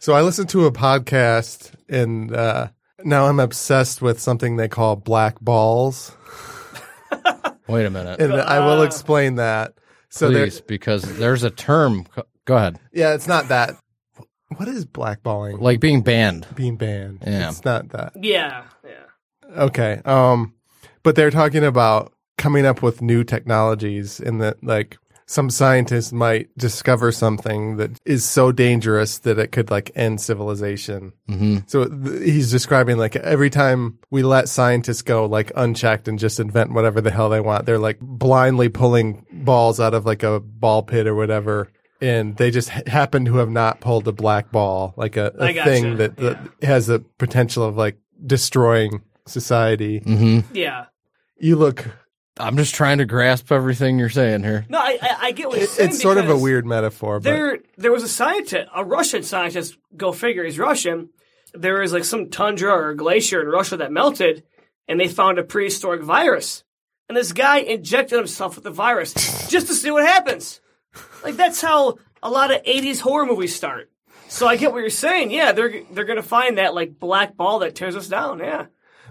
So I listened to a podcast and uh, now I'm obsessed with something they call black balls. Wait a minute, And I will explain that. So there, please, because there's a term. Go ahead. yeah, it's not that. What is blackballing? Like being banned. Being banned. Yeah. It's not that. Yeah, yeah. Okay. Um, but they're talking about coming up with new technologies and that like some scientists might discover something that is so dangerous that it could like end civilization. hmm So th- he's describing like every time we let scientists go like unchecked and just invent whatever the hell they want, they're like blindly pulling balls out of like a ball pit or whatever. And they just ha- happen to have not pulled a black ball, like a, gotcha, thing that, that has the potential of like destroying society. hmm Yeah. You look, I'm just trying to grasp everything you're saying here. No, I, I, I get what you're saying. it's sort of a weird metaphor, but There, there was a scientist, a Russian scientist. Go figure, he's Russian. There was like some tundra or glacier in Russia that melted, and they found a prehistoric virus. And this guy injected himself with the virus just to see what happens. Like that's how a lot of '80s horror movies start. So I get what you're saying. Yeah, they're they're gonna find that like black ball that tears us down. Yeah.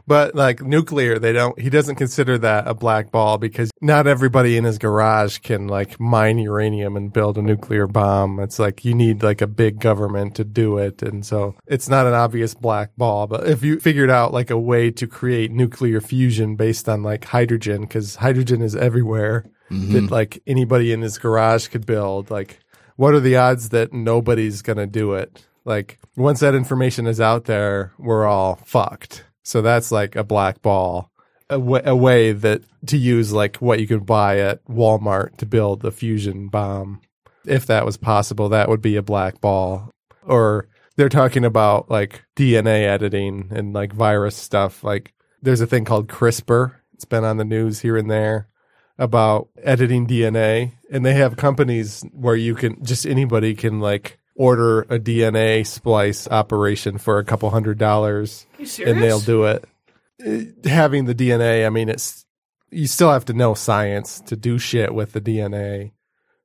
But like nuclear, they don't. He doesn't consider that a black ball because not everybody in his garage can like mine uranium and build a nuclear bomb. It's like you need like a big government to do it, and so it's not an obvious black ball. But if you figured out like a way to create nuclear fusion based on like hydrogen, because hydrogen is everywhere, mm-hmm. that like anybody in his garage could build, like what are the odds that nobody's gonna do it? Like once that information is out there, we're all fucked. So that's like a black ball, a way that to use like what you could buy at Walmart to build a fusion bomb. If that was possible, that would be a black ball. Or they're talking about like DNA editing and like virus stuff. Like there's a thing called CRISPR. It's been on the news here and there about editing DNA, and they have companies where you can just anybody can like order a DNA splice operation for a couple hundred dollars, and they'll do it. Uh, Having the DNA, I mean, it's you still have to know science to do shit with the DNA,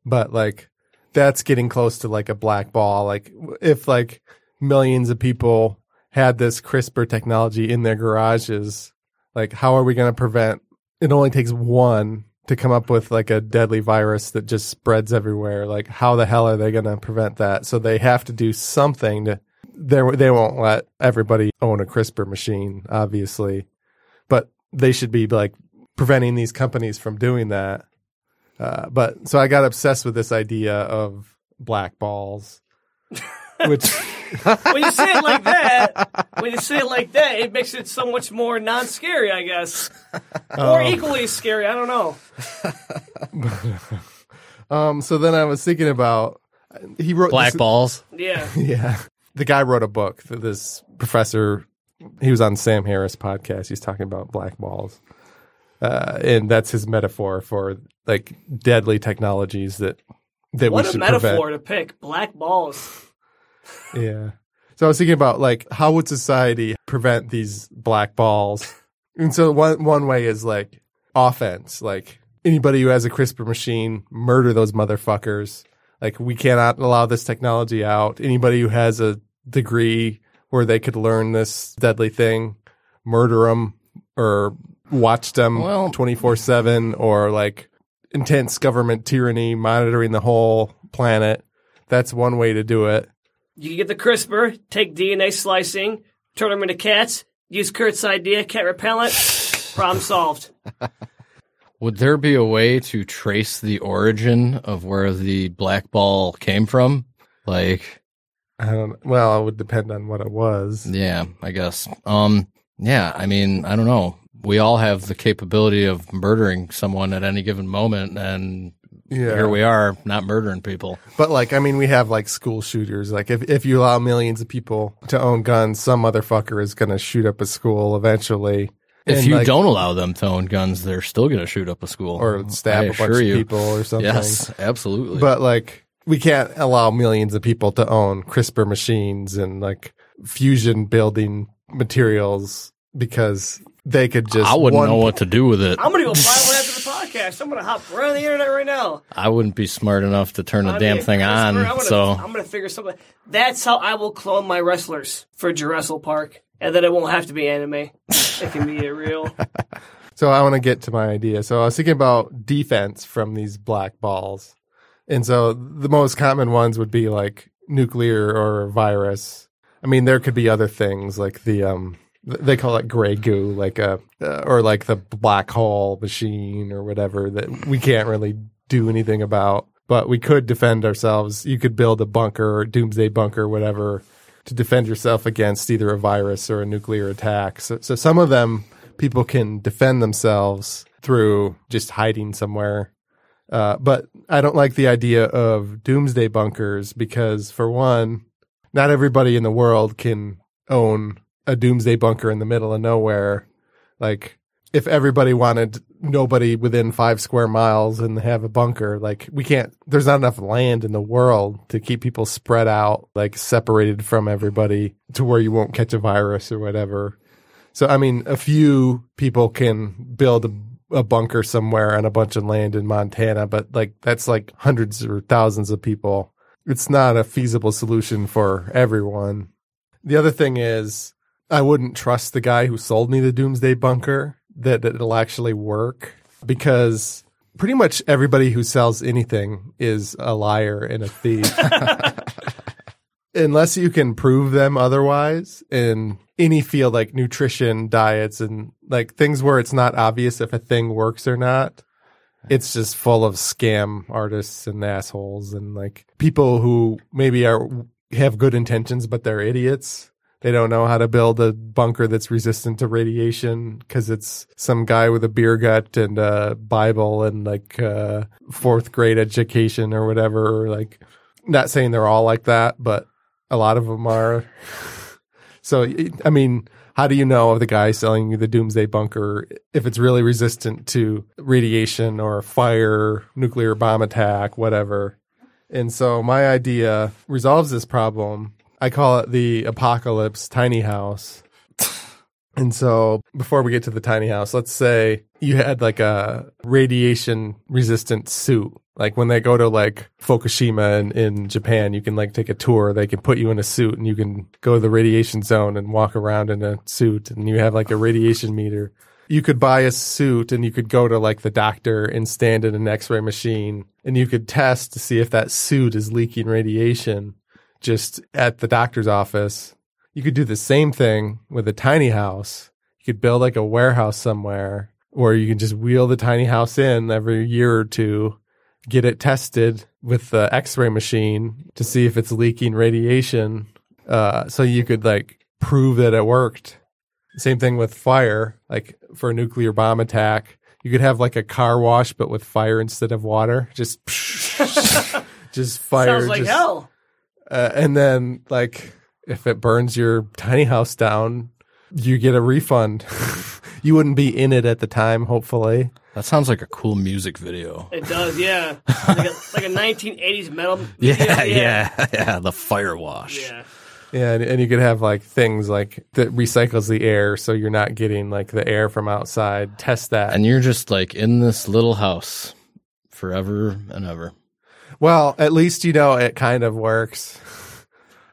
but like that's getting close to like a black ball. Like if like millions of people had this CRISPR technology in their garages, like how are we going to prevent? It only takes one to come up with like a deadly virus that just spreads everywhere. Like how the hell are they going to prevent that? So they have to do something to. They they won't let everybody own a CRISPR machine, obviously, but they should be like preventing these companies from doing that. Uh, but so I got obsessed with this idea of black balls, which when you say it like that, when you say it like that, it makes it so much more non-scary, I guess, or equally scary. I don't know. um. So then I was thinking about he wrote Black this- Yeah, balls. Yeah, the guy wrote a book. th- This professor, he was on Sam Harris podcast. He's talking about black balls, uh, and that's his metaphor for like deadly technologies that that we what we a metaphor prevent. to pick. Black balls. Yeah. So I was thinking about like how would society prevent these black balls? And so one one way is like offense, like anybody who has a CRISPR machine, murder those motherfuckers. Like we cannot allow this technology out. Anybody who has a degree where they could learn this deadly thing, murder them or watch them Well- 24/7 or like intense government tyranny monitoring the whole planet. That's one way to do it. You can get the CRISPR, take DNA slicing, turn them into cats, use Kurt's idea, cat repellent, problem solved. Would there be a way to trace the origin of where the black ball came from? Like, I don't. Well, it would depend on what it was. yeah, I guess. Um, yeah, I mean, I don't know. We all have the capability of murdering someone at any given moment, and Yeah. here we are, not murdering people. But like, I mean, we have like school shooters. Like, if if you allow millions of people to own guns, some motherfucker is gonna shoot up a school eventually. If And, you like- don't allow them to own guns, they're still going to shoot up a school or stab I a bunch assure of people or something. Yes, absolutely. But like, we can't allow millions of people to own CRISPR machines and like fusion building materials because they could just. I wouldn't one- know what to do with it. I'm gonna go buy one after the podcast. I'm gonna hop right on the internet right now. I wouldn't be smart enough to turn the I damn mean, thing I on. I'm gonna, so I'm gonna figure something. That's how I will clone my wrestlers for Jurassic Park, and then it won't have to be anime. It can be a real. So I want to get to my idea. So I was thinking about defense from these black balls. And so the most common ones would be like nuclear or virus. I mean, there could be other things like the, um, th- they call it gray goo, like a, uh, or like the black hole machine or whatever that we can't really do anything about, but we could defend ourselves. You could build a bunker or doomsday bunker, whatever, to defend yourself against either a virus or a nuclear attack. So, so some of them people can defend themselves through just hiding somewhere. Uh, but I don't like the idea of doomsday bunkers because, for one, not everybody in the world can own a doomsday bunker in the middle of nowhere. Like, if everybody wanted nobody within five square miles and have a bunker, like, we can't, there's not enough land in the world to keep people spread out, like, separated from everybody to where you won't catch a virus or whatever. So, I mean, a few people can build a, a bunker somewhere on a bunch of land in Montana, but like that's like hundreds or thousands of people. It's not a feasible solution for everyone. The other thing is, I wouldn't trust the guy who sold me the doomsday bunker that it'll actually work because pretty much everybody who sells anything is a liar and a thief. Unless you can prove them otherwise in any field like nutrition, diets, and like things where it's not obvious if a thing works or not. It's just full of scam artists and assholes and like people who maybe are have good intentions but they're idiots. They don't know how to build a bunker that's resistant to radiation because it's some guy with a beer gut and a Bible and like uh, fourth grade education or whatever. Like, not saying they're all like that, but a lot of them are. So, I mean, how do you know if the guy selling you the doomsday bunker if it's really resistant to radiation or fire, nuclear bomb attack, whatever? And so, my idea resolves this problem. I call it the apocalypse tiny house. And so, before we get to the tiny house, let's say you had like a radiation resistant suit. Like when they go to like Fukushima in, in Japan, you can like take a tour. They can put you in a suit and you can go to the radiation zone and walk around in a suit and you have like a radiation meter. You could buy a suit and you could go to like the doctor and stand in an x ray machine and you could test to see if that suit is leaking radiation just at the doctor's office. You could do the same thing with a tiny house. You could build like a warehouse somewhere or you can just wheel the tiny house in every year or two, get it tested with the x-ray machine to see if it's leaking radiation. Uh, so you could like prove that it worked. Same thing with fire, like for a nuclear bomb attack. You could have like a car wash, but with fire instead of water. Just, just fire. Sounds like just, hell. Uh, and then like if it burns your tiny house down, you get a refund. you wouldn't be in it at the time, hopefully. that sounds like a cool music video. It does, yeah. like, a, like a 1980s metal. video, Yeah, yeah, yeah. The fire wash. yeah. Yeah, and, and you could have like things like that recycles the air, so you're not getting like the air from outside. Test that. And you're just like in this little house forever and ever. Well, at least you know it kind of works.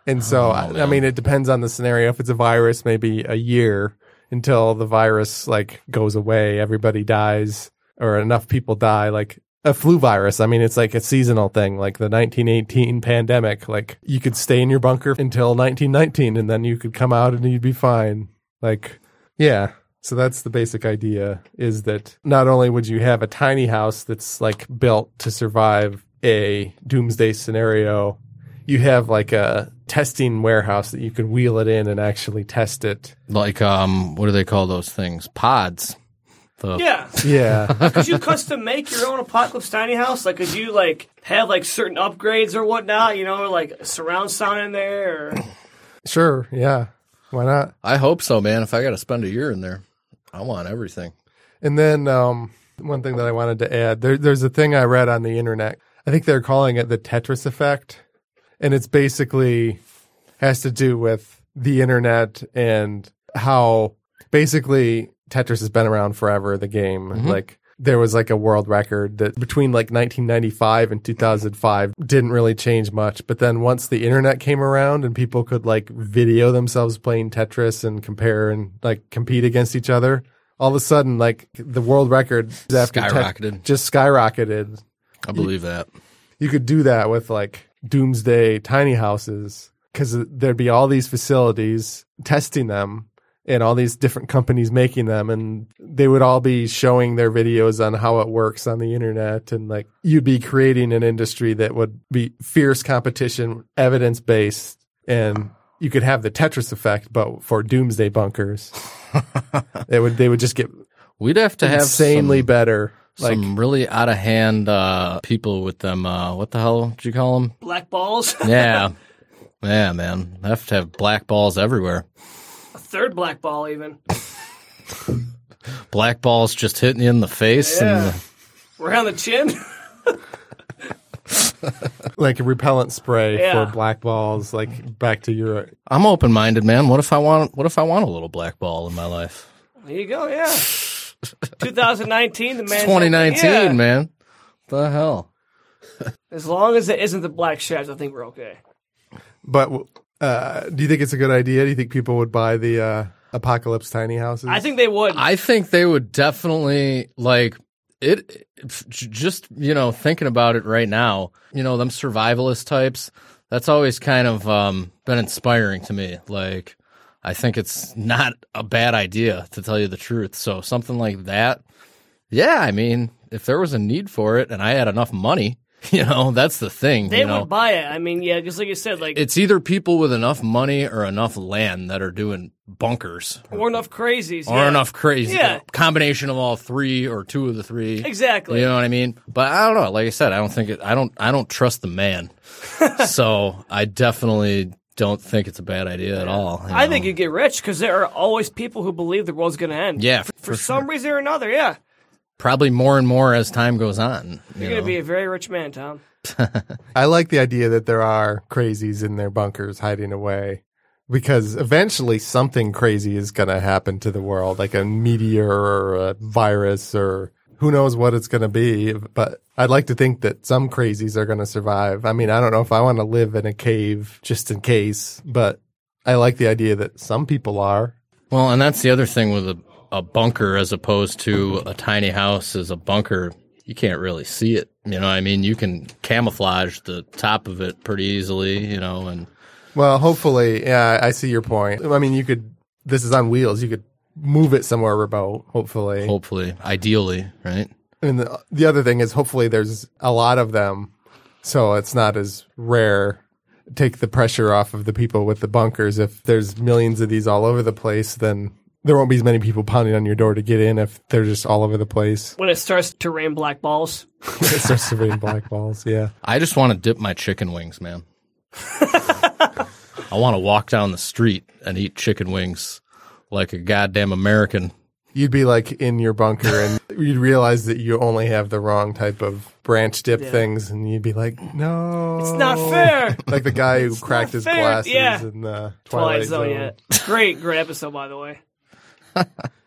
And so, oh, I, I mean, it depends on the scenario. If it's a virus, maybe a year until the virus like goes away, everybody dies or enough people die. Like a flu virus, I mean, it's like a seasonal thing, like the 1918 pandemic. Like you could stay in your bunker until 1919 and then you could come out and you'd be fine. Like, yeah. So that's the basic idea is that not only would you have a tiny house that's like built to survive a doomsday scenario, you have like a testing warehouse that you could wheel it in and actually test it. Like, um, what do they call those things? Pods. The, Yeah. Yeah. Could you custom make your own apocalypse tiny house? Like, could you like have like certain upgrades or whatnot? You know, like surround sound in there. Or... sure. Yeah. Why not? I hope so, man. If I got to spend a year in there, I want everything. And then um, one thing that I wanted to add there, there's a thing I read on the internet. I think they're calling it the Tetris effect. And it's basically has to do with the internet and how basically Tetris has been around forever, the game. Mm-hmm. Like there was like a world record that between like 1995 and 2005 didn't really change much. But then once the internet came around and people could like video themselves playing Tetris and compare and like compete against each other, all of a sudden like the world record after Tet- just skyrocketed. I believe that. You could do that with like doomsday tiny houses because there'd be all these facilities testing them and all these different companies making them and they would all be showing their videos on how it works on the internet and like you'd be creating an industry that would be fierce competition evidence based and you could have the tetris effect but for doomsday bunkers it would they would just get We'd have to have insanely better like some really out of hand uh, people with them. Uh, what the hell did you call them? Black balls. Yeah, yeah, man. Have to have black balls everywhere. a third black ball, even. Black balls just hitting you in the face. Yeah. And Right on the chin. like a repellent spray Yeah. for black balls like back to your I'm open minded, man. What if I want? What if I want a little black ball in my life? There you go. Yeah. 2019. The man. 2019, yeah. man. The hell. As long as it isn't the black sheds, I think we're okay. But uh, do you think it's a good idea? Do you think people would buy the uh, apocalypse tiny houses? I think they would. I think they would definitely like it. Just you know, thinking about it right now, you know, them survivalist types. That's always kind of um, been inspiring to me. Like, I think it's not a bad idea to tell you the truth. So something like that, yeah. I mean, if there was a need for it and I had enough money, you know, that's the thing. they you know, would buy it. I mean, yeah, because like you said, like it's either people with enough money or enough land that are doing bunkers or enough crazies. or yeah. enough crazy Yeah. combination of all three or two of the three. Exactly. You know what I mean? But I don't know. Like I said, I don't think it. I don't. I don't trust the man. so I definitely don't think it's a bad idea at all. you I know? think you get rich because there are always people who believe the world's going to end. Yeah, For, for, some reason or another, yeah. probably more and more as time goes on. You You're going to be a very rich man, Tom. I like the idea that there are crazies in their bunkers hiding away because eventually something crazy is going to happen to the world, like a meteor or a virus or who knows what it's going to be. But I'd like to think that some crazies are going to survive. I mean, I don't know if I want to live in a cave just in case, but I like the idea that some people are. Well, and that's the other thing with a, a bunker as opposed to a tiny house is a bunker. You can't really see it. You know, I mean, you can camouflage the top of it pretty easily. You know, and Well, hopefully, yeah, I see your point. I mean, you could, this is on wheels. You could move it somewhere remote, hopefully. hopefully, ideally, right? And the, the other thing is, hopefully, there's a lot of them, so it's not as rare. Take the pressure off of the people with the bunkers. If there's millions of these all over the place, then there won't be as many people pounding on your door to get in if they're just all over the place. When it starts to rain black balls. it starts to rain black balls. Yeah. I just want to dip my chicken wings, man. I want to walk down the street and eat chicken wings like a goddamn American. You'd be like in your bunker and you'd realize that you only have the wrong type of branch dip things, and you'd be like, no. It's not fair. Like the guy who cracked his fair. glasses Yeah. in the Twilight Twilight, Zone, Zone. yeah. Great, great episode, by the way.